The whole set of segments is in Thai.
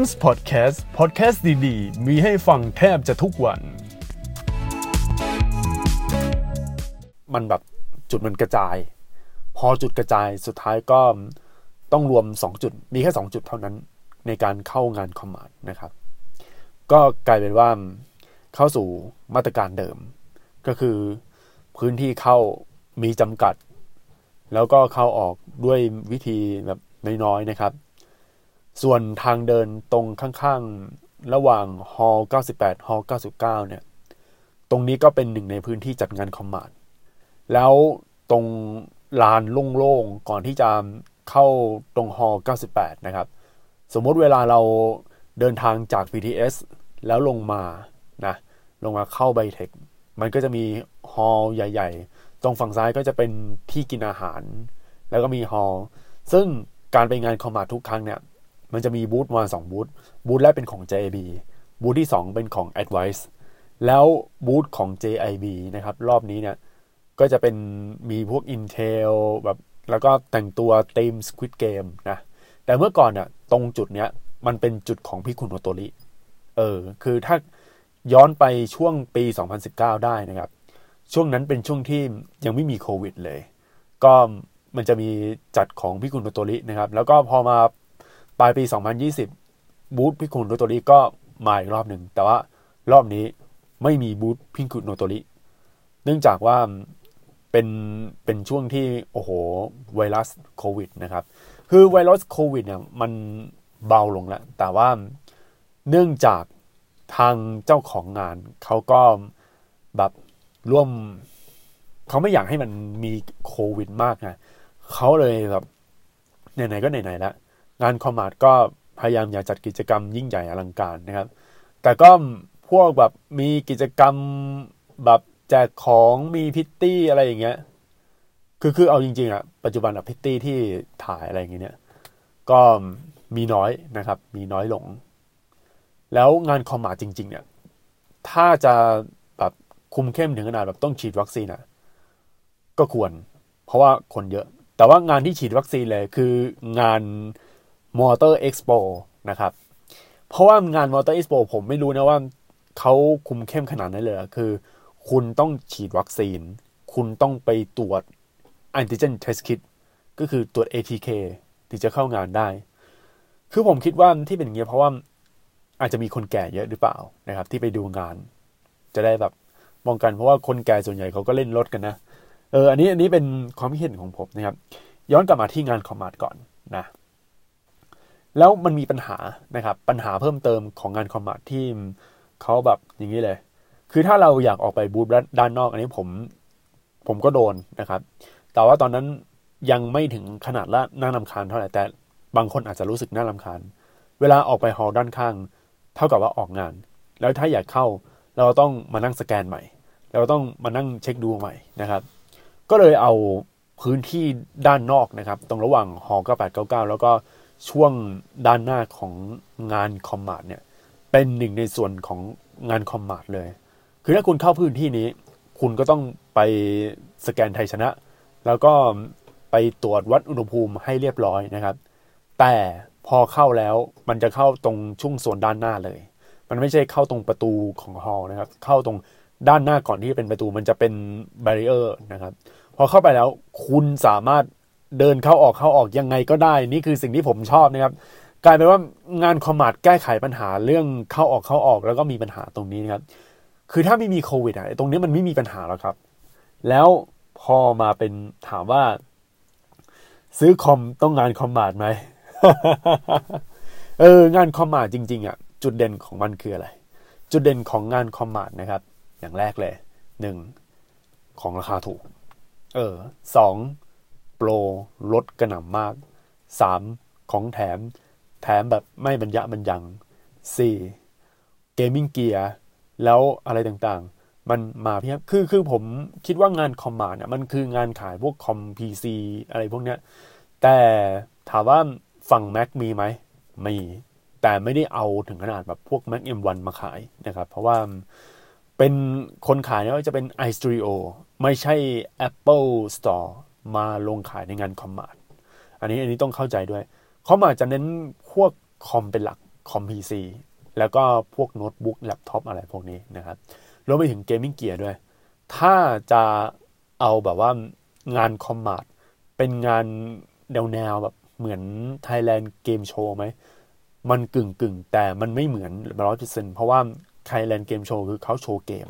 m s Podcast Podcast ดีๆ มีให้ฟังแทบจะทุกวัน มันแบบจุดมันกระจาย พอจุดกระจายสุดท้ายก็ต้องรวม 2 จุด มีแค่ 2 จุดเท่านั้นในการเข้างานคอมมานด์นะครับ ก็กลายเป็นว่าเข้าสู่มาตรการเดิม ก็คือพื้นที่เข้ามีจำกัด แล้วก็เข้าออกด้วยวิธีแบบน้อยๆนะครับ ส่วนทางเดินตรงข้างๆ ระหว่างฮอล98ฮอล99 เนี่ย ตรงนี้ก็เป็นหนึ่งในพื้นที่จัดงานคอมมานด์แล้วตรงลานโล่งๆ ก่อนที่จะเข้าตรงฮอล98 นะครับ สมมติเวลาเราเดินทางจาก BTS แล้วลงมานะลงมาเข้าไบเทค มันก็จะมีฮอลใหญ่ ๆ ตรงฝั่งซ้ายก็จะเป็นที่กินอาหาร แล้วก็มีฮอลซึ่งการไปงานคอมมาทุกครั้งเนี่ย มันจะมีบูธมาสองบูธบูธแรกเป็นของ JAB บูธที่ 2 เป็นของ Advice แล้วบูธของ JIB นะครับ รอบนี้เนี่ยก็จะเป็นมีพวก Intel แบบแล้วก็แต่งตัวเต็ม Squid Game นะแต่เมื่อก่อนเนี่ยตรงจุดเนี้ยมันเป็นจุดของพี่คุณโอโตริเออคือถ้าย้อนไปช่วงปี 2019 ได้นะครับ ช่วงนั้นเป็นช่วงที่ยังไม่มีโควิดเลย ก็มันจะมีจัดของพี่คุณโอโตรินะครับ แล้วก็พอมา ปลายปี 2020 บูธพี่คุณโอโตริก็มาอีกรอบหนึ่ง แต่ว่ารอบนี้ไม่มีบูธพี่คุณโอโตริ เนื่องจากว่าเป็นเป็นช่วงที่โอ้โหไวรัสโควิดนะครับ คือไวรัสโควิดเนี่ยมันเบาลงแล้ว แต่ว่าเนื่องจากทางเจ้าของงานเขาก็แบบร่วมเขาไม่อยากให้มันมีโควิดมากไงเขาเลยแบบไหนๆก็ไหนๆแล้ว งานคอมมาดก็พยายามอยากจัดกิจกรรมยิ่งใหญ่อลังการนะครับ แต่ก็พวกแบบมีกิจกรรมแบบแจกของมีพิตตี้อะไรอย่างเงี้ย คือคือเอาจริงๆอะปัจจุบันอะพริตตี้ที่ถ่ายอะไรอย่างเงี้ยก็มีน้อยนะครับ มีน้อยลง แล้วงาน Commart จริง ๆ เนี่ย ถ้าจะแบบคุมเข้มถึงขนาดแบบต้องฉีดวัคซีนอะก็ควร เพราะว่าคนเยอะ แต่ว่างานที่ฉีดวัคซีนเลยคืองาน Motor Expo นะครับ เพราะว่างาน Motor Expo ผมไม่รู้นะว่าเขาคุมเข้มขนาดนั้นเลยคือ คุณต้องฉีดวัคซีน คุณต้องไปตรวจแอนติเจนเทสคิดก็คือตรวจ ATK ถึงจะเข้างานได้ คือผมคิดว่าที่เป็นอย่างนี้เพราะว่าอาจจะมีคนแก่เยอะหรือเปล่านะครับ ที่ไปดูงาน จะได้แบบมองกันเพราะว่าคนแก่ส่วนใหญ่เขาก็เล่นรถกันนะเอออันนี้อันนี้เป็นความคิดเห็นของผมนะครับ ย้อนกลับมาที่งานคอมมาดก่อนนะ แล้วมันมีปัญหานะครับปัญหาเพิ่มเติมของงานคอมมาดที่เขาแบบอย่างนี้เลย คือถ้าเราอยากออกไปบูธด้านนอกอันนี้ผมผมก็โดนนะครับ แต่ว่าตอนนั้นยังไม่ถึงขนาดละน่าลำคาญเท่าไหร่แต่บางคนอาจจะรู้สึกน่าลำคาญ เวลาออกไปฮอลด้านข้าง เท่ากับว่าออกงาน แล้วถ้าอยากเข้าเราต้องมานั่งสแกนใหม่ เราต้องมานั่งเช็คดูใหม่นะครับ ก็เลยเอาพื้นที่ด้านนอกนะครับ ตรงระหว่างฮอล9899 แล้วก็ ช่วงด้านหน้าของงาน Commart เนี่ยเป็นหนึ่งในส่วนของงาน Commart เลย คือถ้าคุณเข้าพื้นที่นี้ คุณก็ต้องไปสแกนไทยชนะ แล้วก็ไปตรวจวัดอุณหภูมิให้เรียบร้อยนะครับ แต่พอเข้าแล้วมันจะเข้าตรงช่วงส่วนด้านหน้าเลย มันไม่ใช่เข้าตรงประตูของ hall นะครับ เข้าตรงด้านหน้าก่อนที่จะเป็นประตูมันจะเป็น barrier นะครับ พอเข้าไปแล้วคุณสามารถ เดินเข้าออกเข้าออกยังไงก็ได้ นี่คือสิ่งที่ผมชอบนะครับ กลายเป็นว่างานคอมมาดแก้ไขปัญหาเรื่องเข้าออกเข้าออกแล้วก็มีปัญหาตรงนี้นะครับ คือถ้าไม่มีโควิดอะตรงนี้มันไม่มีปัญหาแล้วครับ แล้วพอมาเป็นถามว่า ซื้อคอมต้องงานคอมมาดไหมเอองานคอมมาดจริงๆอะจุดเด่นของมันคืออะไร จุดเด่นของงานคอมมาดนะครับ อย่างแรกเลยหนึ่งของราคาถูก เออสอง โปรลดกระหน่ำมากสามของแถม แถมแบบไม่บรรยะบรรยังสี่ gaming gear แล้วอะไรต่างๆ มันมาเพียบคือคือผมคิดว่างาน Commart เนี่ยมันคืองานขายพวกคอม PC อะไรพวกเนี้ย แต่ถามว่าฝั่ง Mac มีไหมมี แต่ไม่ได้เอาถึงขนาดแบบพวก Mac M1 มาขายนะครับ เพราะว่าเป็นคนขายเนี่ยจะเป็น iStudio ไม่ใช่ Apple Store มาลงขายในงาน Commart อันนี้อันนี้ต้องเข้าใจด้วย Commart จะเน้นพวกคอมเป็นหลักคอม PC แล้วก็พวกโน้ตบุ๊กแล็ปท็อปอะไรพวกนี้นะครับรวมไปถึง gaming gear ด้วย ถ้าจะเอาแบบว่างาน Commart เป็นงานแนวแนวแบบเหมือน Thailand Game Show ไหม มันกึ่งกึ่งแต่มันไม่เหมือนร้อยเปอร์เซ็นเพราะว่า Thailand Game Show คือเขาโชว์เกม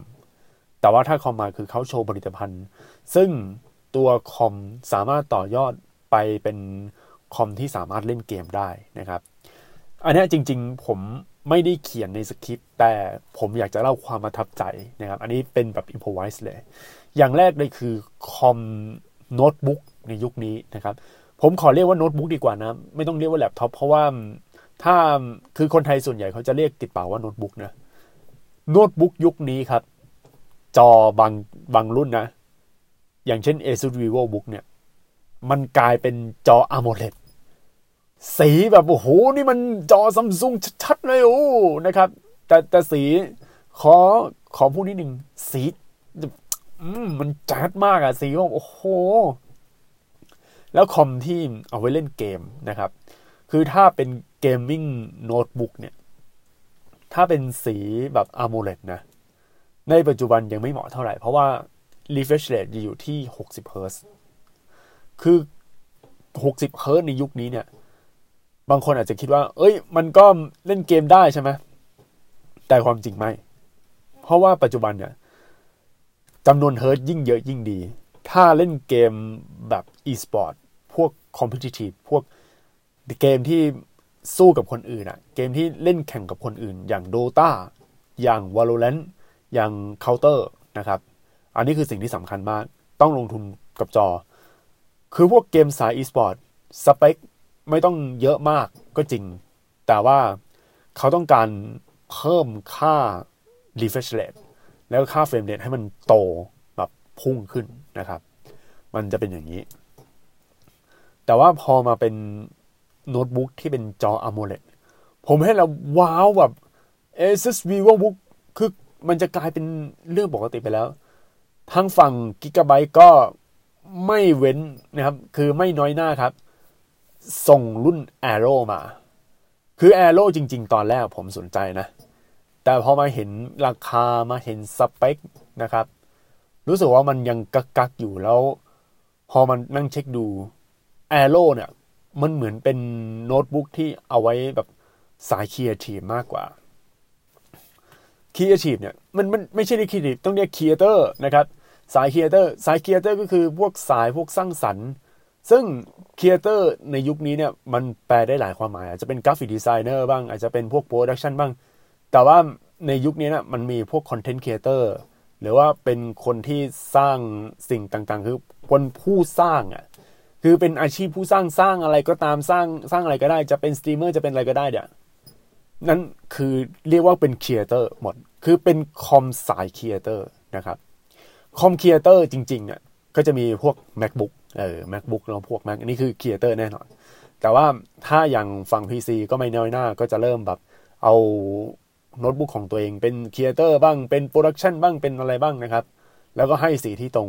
แต่ว่าถ้าคอมมาคือเขาโชว์ผลิตภัณฑ์ ซึ่ง ตัวคอมสามารถต่อยอดไปเป็นคอมที่สามารถเล่นเกมได้นะครับ อันนี้จริงๆผมไม่ได้เขียนในสคริปต์แต่ผมอยากจะเล่าความประทับใจนะครับ อันนี้เป็นแบบอิมพอไวส์เลย อย่างแรกเลยคือคอมโน้ตบุ๊กในยุคนี้นะครับ ผมขอเรียกว่าโน้ตบุ๊กดีกว่านะ ไม่ต้องเรียกว่าแล็ปท็อปเพราะว่าถ้าคือคนไทยส่วนใหญ่เขาจะเรียกติดปากว่าโน้ตบุ๊กนะโน้ตบุ๊กยุคนี้ครับ จอบางบางรุ่นนะ อย่างเช่น ASUS VivoBook เนี่ย มันกลายเป็นจอ AMOLED สีแบบโอ้โห นี่มันจอซัมซุงชัดๆเลยโอ้นะครับ แต่แต่สีขอขอพูดนิดหนึ่งสีอืมมันจัดมากอะสีว่าโอ้โห แล้วคอมที่เอาไว้เล่นเกมนะครับ คือถ้าเป็นเกมมิ่งโน้ตบุ๊กเนี่ย ถ้าเป็นสีแบบ AMOLED นะ ในปัจจุบันยังไม่เหมาะเท่าไหร่ เพราะว่า refresh rate จะอยู่ที่ 60 Hz คือ 60 Hz ในยุคนี้เนี่ย บางคนอาจจะคิดว่า เอ้ย มันก็เล่นเกมได้ใช่ไหม แต่ความจริงไม่ เพราะว่าปัจจุบันเนี่ยจำนวนเฮิร์ตยิ่งเยอะยิ่งดี ถ้าเล่นเกมแบบ e-sport พวก competitive พวกเกมที่สู้กับคนอื่นอะเกมที่เล่นแข่งกับคนอื่น อย่าง Dota อย่าง Valorant อย่าง Counter นะครับ อันนี้คือสิ่งที่สำคัญมาก ต้องลงทุนกับจอ คือพวกเกมสาย e-sport สเปคไม่ต้องเยอะมากก็จริง แต่ว่าเขาต้องการเพิ่มค่า refresh rate แล้วค่า frame rate ให้มันโตแบบพุ่งขึ้นนะครับ มันจะเป็นอย่างนี้ แต่ว่าพอมาเป็นโน้ตบุ๊กที่เป็นจอ AMOLED ผมให้เราว้าวแบบ Asus VivoBook คือมันจะกลายเป็นเรื่องปกติไปแล้ว ทั้งฝั่ง Gigabyte ก็ไม่เว้นนะครับ คือไม่น้อยหน้าครับ ส่งรุ่น Aero มา คือ Aero จริง ๆ ตอนแรกผมสนใจนะ แต่พอมาเห็นราคามาเห็นสเปคนะครับ รู้สึกว่ามันยังกักกักอยู่แล้ว พอมันนั่งเช็คดู Aero เนี่ย มันเหมือนเป็นโน้ตบุ๊กที่เอาไว้แบบสายครีเอทีฟมากกว่า ครีเอทีฟเนี่ยมันมันไม่ใช่เรียกครีเอทีฟต้องเรียกครีเอเตอร์นะครับสายครีเอเตอร์สายครีเอเตอร์ก็คือพวกสายพวกสร้างสรรค์ซึ่งครีเอเตอร์ในยุคนี้เนี่ยมันแปลได้หลายความหมาย อาจจะเป็นกราฟิกดีไซเนอร์บ้าง อาจจะเป็นพวกโปรดักชันบ้าง แต่ว่าในยุคนี้นะมันมีพวกคอนเทนต์ครีเอเตอร์หรือว่าเป็นคนที่สร้างสิ่งต่างๆ คือคนผู้สร้างอะคือเป็นอาชีพผู้สร้างสร้างอะไรก็ตามสร้างสร้างอะไรก็ได้ จะเป็นสตรีมเมอร์จะเป็นอะไรก็ได้เนี่ย นั่นคือเรียกว่าเป็นครีเอเตอร์หมด คือเป็นคอมสายครีเอเตอร์นะครับ คอมครีเอเตอร์จริงๆเนี่ยก็จะมีพวก macbook เออ macbook แล้วพวก mac นี่คือครีเอเตอร์แน่นอน แต่ว่าถ้าอย่างฝั่ง PC ก็ไม่น้อยหน้าก็จะเริ่มแบบเอาโน้ตบุ๊กของตัวเองเป็นครีเอเตอร์บ้างเป็นโปรดักชันบ้างเป็นอะไรบ้างนะครับ แล้วก็ให้สีที่ตรง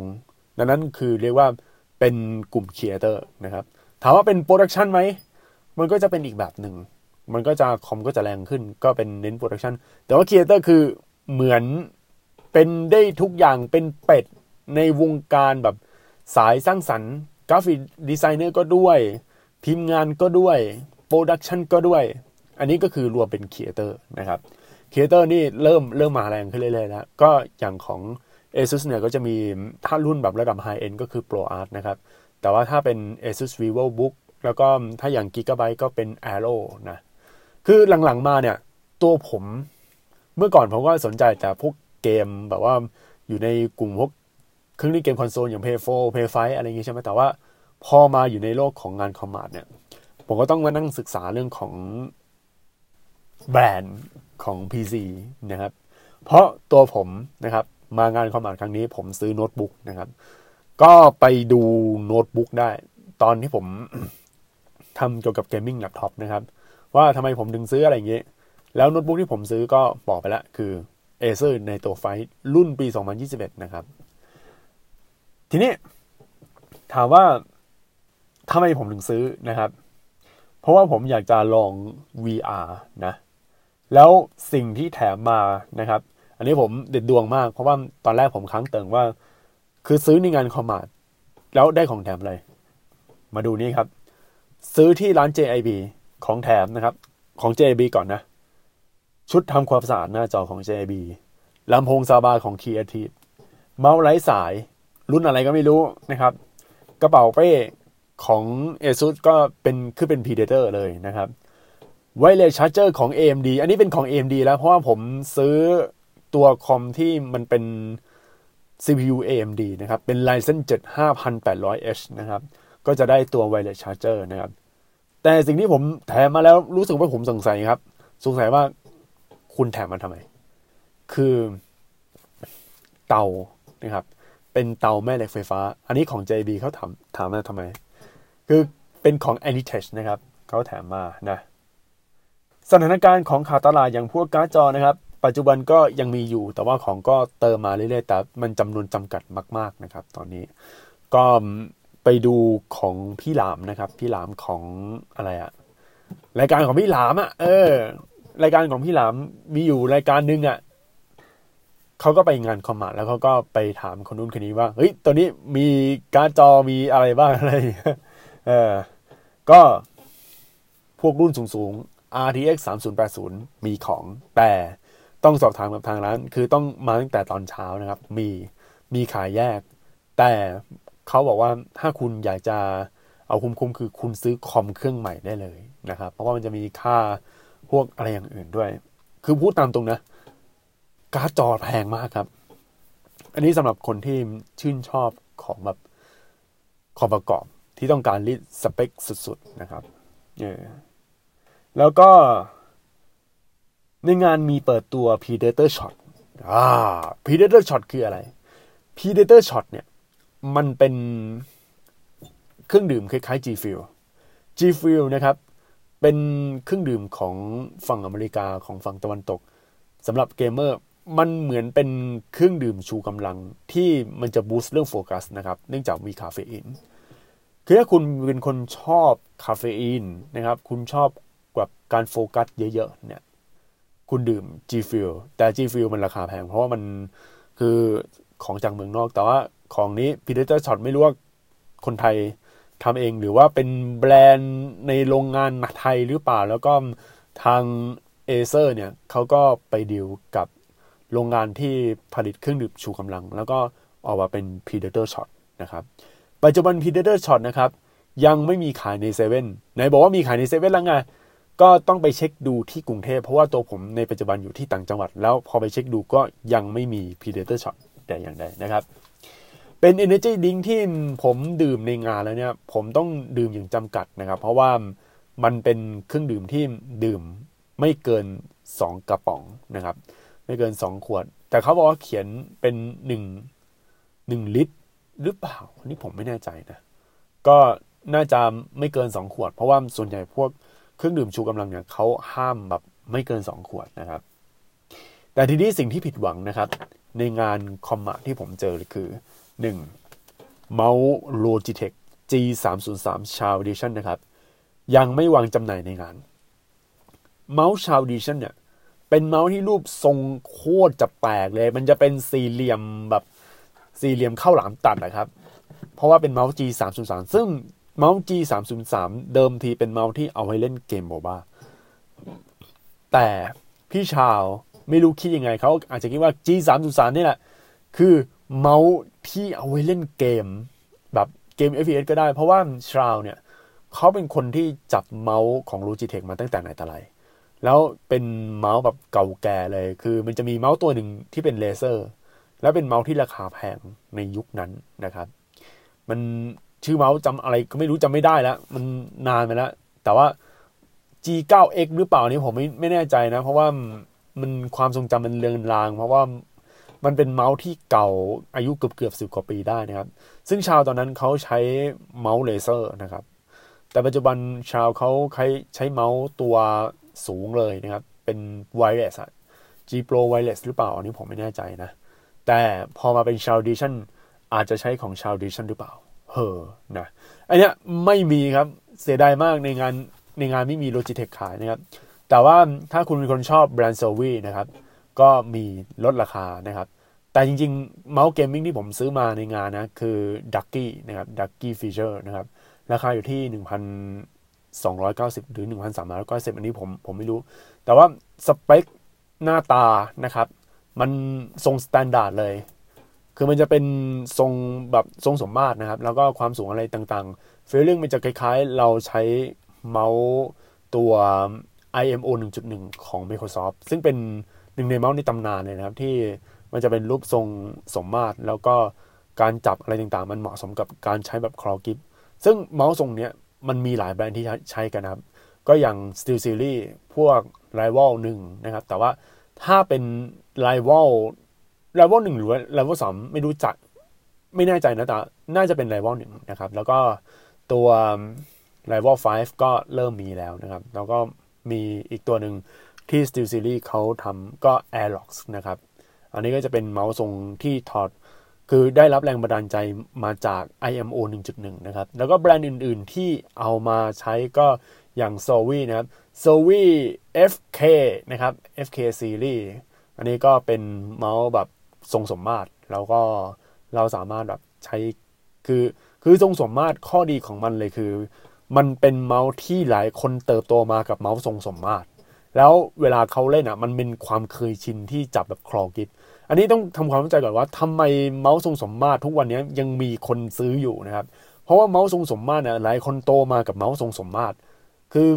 ดังนั้นคือเรียกว่าเป็นกลุ่มครีเอเตอร์นะครับ ถามว่าเป็นโปรดักชันไหม มันก็จะเป็นอีกแบบหนึ่ง มันก็จะคอมก็จะแรงขึ้นก็เป็นเน้นโปรดักชันแต่ว่าครีเอเตอร์คือเหมือนเป็นได้ทุกอย่างเป็นเป็ดในวงการแบบสายสร้างสรรค์กราฟิกดีไซเนอร์ก็ด้วย ทีมงานก็ด้วยโปรดักชันก็ด้วย อันนี้ก็คือรวมเป็นครีเอเตอร์นะครับครีเอเตอร์นี่เริ่มเริ่มมาแรงขึ้นเรื่อยๆแล้วก็อย่างของ ASUS เนี่ยก็จะมีถ้ารุ่นแบบระดับ High End ก็คือ ProArt นะครับ แต่ว่าถ้าเป็น ASUS VivoBook แล้วก็ถ้าอย่าง Gigabyte ก็เป็น Aero นะ คือหลังๆมาเนี่ย ตัวผมเมื่อก่อนผมก็สนใจแต่พวกเกมแบบว่าอยู่ในกลุ่มพวกเครื่องเล่นเกมคอนโซลอย่าง Play 4 Play 5อะไรอย่างงี้ใช่ไหมแต่ว่าพอมาอยู่ในโลกของงาน Commart เนี่ย ผมก็ต้องมานั่งศึกษาเรื่องของแบรนด์ของ PC นะครับ เพราะตัวผมนะครับ มางาน Commart ครั้งนี้ ผมซื้อโน้ตบุ๊กนะครับ ก็ไปดูโน้ตบุ๊กได้ ตอนที่ผมทำเกี่ยวกับเกมมิ่งแล็ปท็อปนะครับ ว่าทำไมผมถึงซื้ออะไรอย่างเงี้ยแล้วโน้ตบุ๊กที่ผมซื้อก็บอกไปแล้วคือ Acer Nitro 5 รุ่นปี 2021 นะครับ ทีนี้ถามว่าทำไมผมถึงซื้อนะครับ เพราะว่าผมอยากจะลอง VR นะ แล้วสิ่งที่แถมมานะครับ อันนี้ผมเด็ดดวงมาก เพราะว่าตอนแรกผมค้างเติ่งว่า คือซื้อในงานคอมมาดแล้วได้ของแถมอะไร มาดูนี่ครับ ซื้อที่ร้าน JIB ของแถมนะครับ ของ JB ก่อนนะ ชุดทำความสะอาดหน้าจอของ JB ลำโพงซาบาของ Creative เมาส์ไร้สายรุ่นอะไรก็ไม่รู้นะครับ กระเป๋าเป้ของ ASUS ก็เป็นคือเป็น Predator เลยนะครับไวเลสชาร์เจอร์ของ AMD อันนี้เป็นของ AMD แล้วเพราะว่าผมซื้อตัวคอมที่มันเป็น CPU AMD นะครับ เป็น Ryzen 7 5800H นะครับ ก็จะได้ตัว Wireless Charger นะครับ แต่สิ่งที่ผมแถมมาแล้วรู้สึกว่าผมสงสัยครับ สงสัยว่าคุณแถมมันทำไม คือเตานะครับ เป็นเตาแม่เหล็กไฟฟ้า อันนี้ของ JB เขาถามถามมาทำไม คือเป็นของ Anitech นะครับเขาแถมมานะสถานการณ์ของขาดตลาดอย่างพวกการ์ดจอนะครับ ปัจจุบันก็ยังมีอยู่ แต่ว่าของก็เติมมาเรื่อยๆแต่มันจำนวนจำกัดมาก ๆนะครับ ตอนนี้ก็ ไปดูของพี่หลามนะครับ พี่หลามของอะไรอะรายการของพี่หลามอะเออ รายการของพี่หลามมีอยู่รายการหนึ่งอะเขาก็ไปงานคอมมาแล้วเขาก็ไปถามคนนู้นคนนี้ว่าเฮ้ยตัวนี้มีการ์ดจอมีอะไรบ้างอะไรเออก็พวกรุ่นสูงๆ RTX 3080 มีของ แต่ต้องสอบถามกับทางร้าน คือต้องมาตั้งแต่ตอนเช้านะครับ มีมีขายแยก แต่ เขาบอกว่าถ้าคุณอยากจะเอาคุ้มๆคือคุณซื้อคอมเครื่องใหม่ได้เลยนะครับ เพราะว่ามันจะมีค่าพวกอะไรอย่างอื่นด้วย คือพูดตามตรงนะ การ์ดจอแพงมากครับ อันนี้สำหรับคนที่ชื่นชอบของแบบคอมประกอบที่ต้องการรีดสเปคสุดๆนะครับเออแล้วก็ ในงานมีเปิดตัว Predator Shot อ่า Predator Shot คืออะไร Predator Shot เนี่ย มันเป็นเครื่องดื่มคล้ายๆ G Fuel G Fuel นะครับ เป็นเครื่องดื่มของฝั่งอเมริกาของฝั่งตะวันตกสำหรับเกมเมอร์มันเหมือนเป็นเครื่องดื่มชูกำลังที่มันจะ boost เรื่องโฟกัสนะครับ เนื่องจากมีคาเฟอีนคือถ้าคุณเป็นคนชอบคาเฟอีนนะครับ คุณชอบแบบการโฟกัสเยอะๆเนี่ย คุณดื่ม G Fuel แต่ G Fuel มันราคาแพง เพราะว่ามันคือของจากเมืองนอก แต่ว่า ของนี้ Predator Shot ไม่รู้ว่าคนไทยทำเองหรือว่าเป็นแบรนด์ในโรงงานไทยหรือเปล่า แล้วก็ทางเอเซอร์เนี่ยเขาก็ไปดีลกับโรงงานที่ผลิตเครื่องดื่มชูกำลัง แล้วก็ออกมาเป็น Predator Shot นะครับ ปัจจุบัน Predator Shot นะครับ ยังไม่มีขายในเซเว่นไหนบอกว่ามีขายในเซเว่นแล้วไงก็ต้องไปเช็คดูที่กรุงเทพ เพราะว่าตัวผมในปัจจุบันอยู่ที่ต่างจังหวัด แล้วพอไปเช็คดูก็ยังไม่มี Predator Shot แต่อย่างใดนะครับ เป็น Energy Drink ที่ผมดื่มในงานแล้วเนี่ย ผมต้องดื่มอย่างจำกัดนะครับ เพราะว่ามันเป็นเครื่องดื่มที่ดื่มไม่เกิน 2 กระป๋องนะครับ ไม่เกิน 2 ขวด แต่เขาบอกว่าเขียนเป็น 1 1 ลิตร หรือเปล่านนี้ผมไม่แน่ใจนะ ก็น่าจะไม่เกิน 2 ขวด เพราะว่าส่วนใหญ่พวกเครื่องดื่มชูกำลังเนี่ยเขาห้ามแบบไม่เกิน 2 ขวดนะครับ แต่ทีนี้สิ่งที่ผิดหวังนะครับ ในงานคอมมาที่ผมเจอคือ 1. เมาส์ Logitech G 3 0 3 c h a r Edition นะครับ ยังไม่วางจำหน่ายในงาน เมาส์ c h a r Edition เนี่ย เป็นเมาส์ที่รูปทรงโคตรจะแปลกเลย มันจะเป็นสี่เหลี่ยมแบบสี่เหลี่ยมเข้าหลามตัดนะครับ เพราะว่าเป็นเมาส์ G 3 0 3 ซึ่งเมาส์ G 3 0 3 เดิมทีเป็นเมาส์ที่เอาไว้เล่นเกมโมบ้าแต่พี่ชาวไม่รู้คิดยังไงเขาอาจจะคิดว่า G 3 0 3 นี่แหละ คือ เมาส์ที่เอาไว้เล่นเกม แบบเกม FPS ก็ได้ เพราะว่าชาวเนี่ยเขาเป็นคนที่จับเมาส์ของ Logitech มาตั้งแต่ไหนแต่ไร แล้วเป็นเมาส์แบบเก่าแก่เลย คือมันจะมีเมาส์ตัวหนึ่งที่เป็นเลเซอร์ แล้วเป็นเมาส์ที่ราคาแพงในยุคนั้นนะครับ มันชื่อเมาส์จำอะไรก็ไม่รู้จำไม่ได้แล้ว มันนานไปแล้ว แต่ว่า G9X หรือเปล่านี่ผมไม่ไม่แน่ใจนะ เพราะว่ามันความทรงจำมันเลือนลาง เพราะว่า มันเป็นเมาส์ที่เก่าอายุเกือบเกือบสิบกว่าปีได้นะครับ ซึ่งชาวตอนนั้นเขาใช้เมาส์เลเซอร์นะครับ แต่ปัจจุบันชาวเขาใช้ใช้เมาส์ตัวสูงเลยนะครับ เป็น wireless อะ G Pro Wireless หรือเปล่า อันนี้ผมไม่แน่ใจนะ แต่พอมาเป็น Shroud edition อาจจะใช้ของ Shroud edition หรือเปล่า เฮอนะอันเนี้ยไม่มีครับเสียดายมากในงานในงานไม่มี Logitech ขายนะครับ แต่ว่าถ้าคุณเป็นคนชอบแบรนด์ Zowie นะครับ ก็มีลดราคานะครับ แต่จริงๆ เมาส์เกมมิ่งที่ผมซื้อมาในงานนะ คือ Ducky นะครับ Ducky Feather นะครับ ราคาอยู่ที่ 1,290 หรือ 1,390 อันนี้ผมผมไม่รู้ แต่ว่าสเปคหน้าตานะครับ มันทรง standard เลย คือมันจะเป็นทรงแบบทรงสมมาตรนะครับ แล้วก็ความสูงอะไรต่างๆ feeling มันจะคล้ายๆ เราใช้เมาส์ตัว IMO 1.1 ของ Microsoft ซึ่งเป็น หนึ่งในเมาส์ในตำนานเลยนะครับ ที่มันจะเป็นรูปทรงสมมาตร แล้วก็การจับอะไรต่างๆ มันเหมาะสมกับการใช้แบบคลอกิฟซึ่งเมาส์ทรงเนี้ยมันมีหลายแบรนด์ที่ใช้กันนะครับ ก็อย่าง Steel Series พวก Rival 1 นะครับ แต่ว่าถ้าเป็น Rival Rival 1 หรือ Rival 3 ไม่รู้จักไม่แน่ใจนะแต่น่าจะเป็น Rival 1 นะครับ แล้วก็ตัว Rival 5 ก็เริ่มมีแล้วนะครับ แล้วก็มีอีกตัวหนึ่ง ที่ Steel Series เขาทำก็ Airlox นะครับ อันนี้ก็จะเป็นเมาส์ทรงที่ถอด คือได้รับแรงบันดาลใจมาจาก IMO 1.1 นะครับ แล้วก็แบรนด์อื่น ๆ ที่เอามาใช้ก็อย่าง s o v i นะครับ s o v i FK นะครับ FK Series อันนี้ก็เป็นเมาส์แบบทรงสมมาตร แล้วก็เราสามารถแบบใช้ คือ คือทรงสมมาตรข้อดีของมันเลยคือ มันเป็นเมาส์ที่หลายคนเติบโตมากับเมาส์ทรงสมมาตร แล้วเวลาเขาเล่นอะมันเป็นความเคยชินที่จับแบบ claw grip อันนี้ต้องทำความเข้าใจก่อนว่าทำไมเมาส์ทรงสมมาตรทุกวันนี้ยังมีคนซื้ออยู่นะครับ เพราะว่าเมาส์ทรงสมมาตรเนี่ยหลายคนโตมากับเมาส์ทรงสมมาตรคือ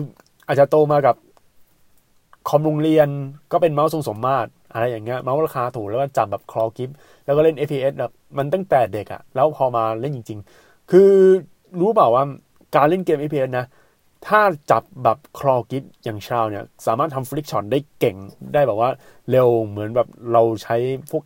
อาจจะโตมากับคอมโรงเรียนก็เป็นเมาส์ทรงสมมาตรอะไรอย่างเงี้ยเมาส์ราคาถูกแล้วก็จับแบบ claw gripแล้วก็เล่น FPS แบบมันตั้งแต่เด็กอะแล้วพอมาเล่นจริง ๆ คือรู้เปล่าว่าการเล่นเกม FPS นะ ถ้าจับแบบ claw grip อย่าง Shroud เนี่ย สามารถทำ flick shot ได้เก่งได้แบบว่าเร็วเหมือนแบบเราใช้พวก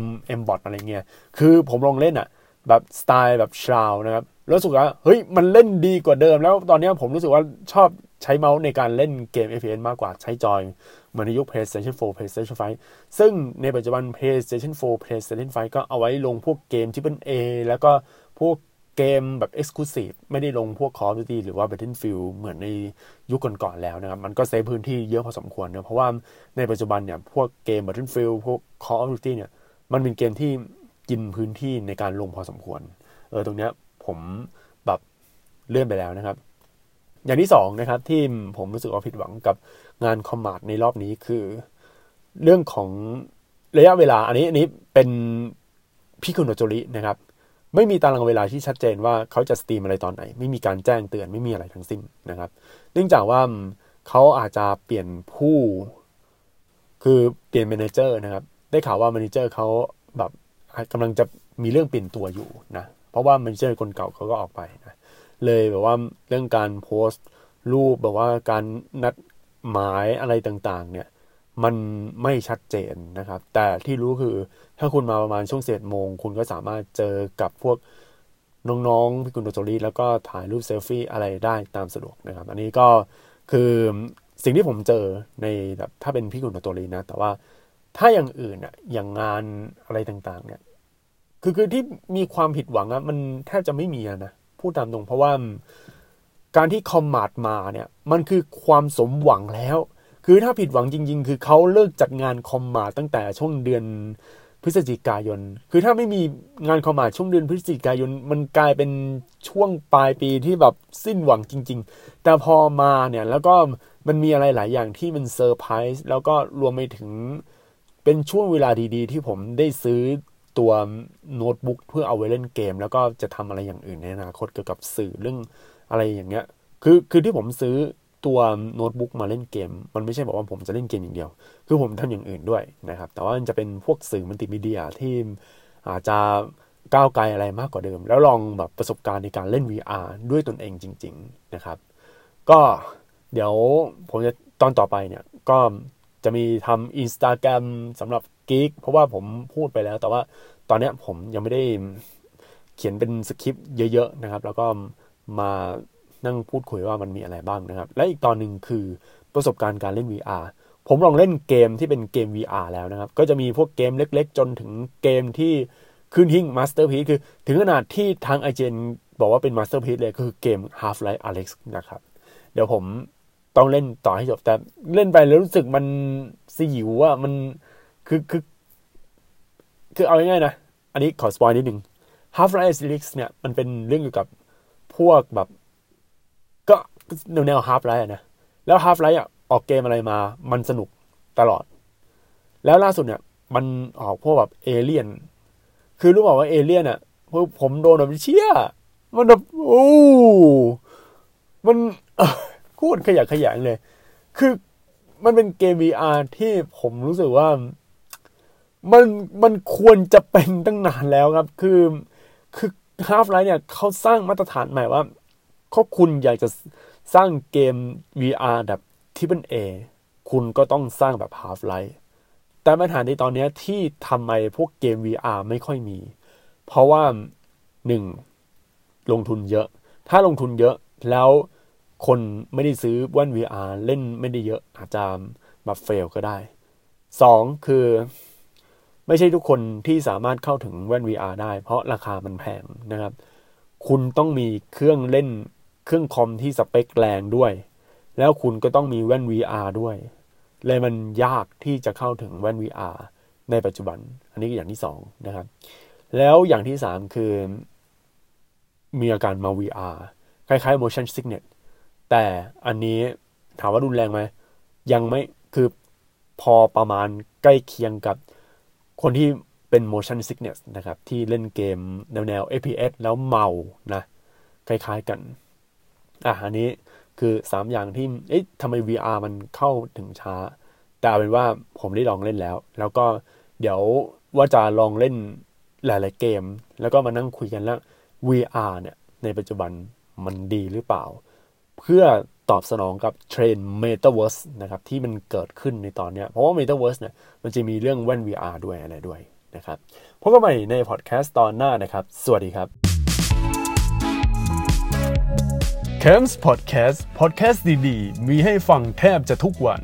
aimbot อะไรเงี้ย คือผมลองเล่นอะแบบสไตล์แบบชาวนะครับรู้สึกว่าเฮ้ยมันเล่นดีกว่าเดิม แล้วตอนนี้ผมรู้สึกว่าชอบใช้เมาส์ในการเล่นเกม FPS มากกว่าใช้จอยเหมือนในยุค PlayStation 4 PlayStation 5 ซึ่งในปัจจุบัน PlayStation 4 PlayStation 5 ก็เอาไว้ลงพวกเกมที่เป็น A แล้วก็พวก เกมแบบ Exclusive ไม่ได้ลงพวก Call of Duty หรือว่า Battlefield เหมือนในยุคก่อนๆแล้วนะครับ มันก็เซฟพื้นที่เยอะพอสมควรเนะเพราะว่าในปัจจุบันเนี่ย พวกเกม Battlefield พวก Call of Duty เนี่ย มันเป็นเกมที่กินพื้นที่ในการลงพอสมควร เออตรงเนี้ยผมแบบเลื่อนไปแล้วนะครับ อย่างที่สองนะครับที่ผมรู้สึกว่าผิดหวังกับงาน Commart ในรอบนี้คือ เรื่องของระยะเวลา อันนี้อันนี้เป็นพี่คุณโนโจรินะครับ ไม่มีตารางเวลาที่ชัดเจนว่าเขาจะ stream อะไรตอนไหน ไม่มีการแจ้งเตือนไม่มีอะไรทั้งสิ้นนะครับ เนื่องจากว่าเขาอาจจะเปลี่ยนผู้ คือเปลี่ยน manager นะครับ ได้ข่าวว่า manager เขาแบบกำลังจะมีเรื่องเปลี่ยนตัวอยู่นะ เพราะว่าแมนเจอร์คนเก่าเขาก็ออกไปนะเลยแบบว่าเรื่องการโพสต์รูปแบบว่าการนัดหมายอะไรต่างๆ เนี่ย มันไม่ชัดเจนนะครับ แต่ที่รู้คือถ้าคุณมาประมาณช่วงเศษโมง คุณก็สามารถเจอกับพวกน้องๆพี่กุณโดโจรีแล้วก็ถ่ายรูปเซลฟี่อะไรได้ตามสะดวกนะครับ อันนี้ก็คือสิ่งที่ผมเจอในแบบถ้าเป็นพี่กุณโดโจรีนะ แต่ว่าถ้าอย่างอื่นอะอย่างงานอะไรต่างๆ เนี่ย คือคือที่มีความผิดหวังอะมันแทบจะไม่มีนะพูดตามตรงเพราะว่าการที่คอมมาดมาเนี่ย มันคือความสมหวังแล้ว คือถ้าผิดหวังจริง ๆ คือเขาเลิกจัดงานคอมมาตั้งแต่ช่วงเดือนพฤศจิกายน คือถ้าไม่มีงานคอมมาช่วงเดือนพฤศจิกายน มันกลายเป็นช่วงปลายปีที่แบบสิ้นหวังจริง ๆ แต่พอมาเนี่ยแล้วก็มันมีอะไรหลายอย่างที่มันเซอร์ไพรส์แล้วก็รวมไปถึงเป็นช่วงเวลาดีๆ ที่ผมได้ซื้อตัวโน้ตบุ๊กเพื่อเอาไว้เล่นเกม แล้วก็จะทำอะไรอย่างอื่นในอนาคตเกี่ยวกับสื่อเรื่องอะไรอย่างเงี้ย คือคือที่ผมซื้อ ตัวโน้ตบุ๊กมาเล่นเกม มันไม่ใช่บอกว่าผมจะเล่นเกมอย่างเดียว คือผมทำอย่างอื่นด้วยนะครับ แต่ว่ามันจะเป็นพวกสื่อมัลติมีเดียที่อาจจะก้าวไกลอะไรมากกว่าเดิม แล้วลองแบบประสบการณ์ในการเล่น VR ด้วยตนเองจริง ๆนะครับ ก็เดี๋ยวผมจะตอนต่อไปเนี่ย ก็จะมีทำอินสตาแกรมสำหรับกิ๊กเพราะว่าผมพูดไปแล้ว แต่ว่าตอนนี้ผมยังไม่ได้เขียนเป็นสคริปต์เยอะ ๆ นะครับ แล้วก็มา นั่งพูดคุยว่ามันมีอะไรบ้างนะครับ และอีกตอนหนึ่งคือประสบการณ์การเล่น VR ผมลองเล่นเกมที่เป็นเกม VR แล้วนะครับ ก็จะมีพวกเกมเล็กๆ จนถึงเกมที่ขึ้นหิ้ง masterpiece คือถึงขนาดที่ทาง IGNบอกว่าเป็นมาสเตอร์พี e เลยคือเกม Half-Life Alyx นะครับ เดี๋ยวผมต้องเล่นต่อให้จบ แต่เล่นไปแล้วรู้สึกมันสยิวว่ามันคือคือคือเอาง่ายๆนะ อันนี้ขอสปอยนิดหนึ่ง Half-Life Alyx เนี่ยมันเป็นเรื่องเกี่ยวกับพวกแบบ แนวแนว Half-Life นะแล้ว Half-Life อะออกเกมอะไรมา มันสนุกตลอด แล้วล่าสุดเนี่ย มันออกพวกแบบเอเลี่ยน คือรู้บอกว่าเอเลี่ยนอะผมโดนแบบเชี่ยมันแบบโอ้ มันพูดขยะขยะเลย คือมันเป็นเกม VR ที่ผมรู้สึกว่า มันมันควรจะเป็นตั้งนานแล้วครับ คือ คือ Half Life เนี่ยเขาสร้างมาตรฐานใหม่ว่าเขาคุณอยากจะ สร้างเกม VR แบบที่เป็น A คุณก็ต้องสร้างแบบ Half Life แต่ปัญหาในตอนนี้ที่ทำไมพวกเกม VR ไม่ค่อยมี เพราะว่าหนึ่งลงทุนเยอะ ถ้าลงทุนเยอะแล้วคนไม่ได้ซื้อแว่น VR เล่นไม่ได้เยอะอาจจะแบบเฟลก็ได้สองคือ ไม่ใช่ทุกคนที่สามารถเข้าถึงแว่น VR ได้ เพราะราคามันแพงนะครับ คุณต้องมีเครื่องเล่น เครื่องคอมที่สเปคแรงด้วย แล้วคุณก็ต้องมีแว่น VR ด้วย เลยมันยากที่จะเข้าถึงแว่น VR ในปัจจุบัน อันนี้อย่างที่สองนะครับ แล้วอย่างที่สามคือ มีอาการมา VR คล้ายๆ motion sickness แต่อันนี้ถามว่ารุนแรงไหม ยังไม่คือพอประมาณใกล้เคียงกับคนที่เป็น motion sickness นะครับ ที่เล่นเกมแนวแนว FPS แล้วเมานะ คล้ายๆกัน อะอันนี้คือ 3 อย่างที่ เอ๊ะทำไม VR มันเข้าถึงช้า แต่เอาเป็นว่าผมได้ลองเล่นแล้ว แล้วก็เดี๋ยวว่าจะลองเล่นหลายๆเกม แล้วก็มานั่งคุยกันแล้ว VR เนี่ย ในปัจจุบันมันดีหรือเปล่า เพื่อตอบสนองกับเทรนด์ Metaverse นะครับ ที่มันเกิดขึ้นในตอนนี้เพราะว่า Metaverse เนี่ย มันจะมีเรื่องแว่น VR ด้วยอะไรด้วยนะครับพบกันใหม่ในพอดแคสต์ตอนหน้านะครับ สวัสดีครับ c a m p s Podcast พอดแคสต์ดี ๆ มีให้ฟังแทบจะทุกวัน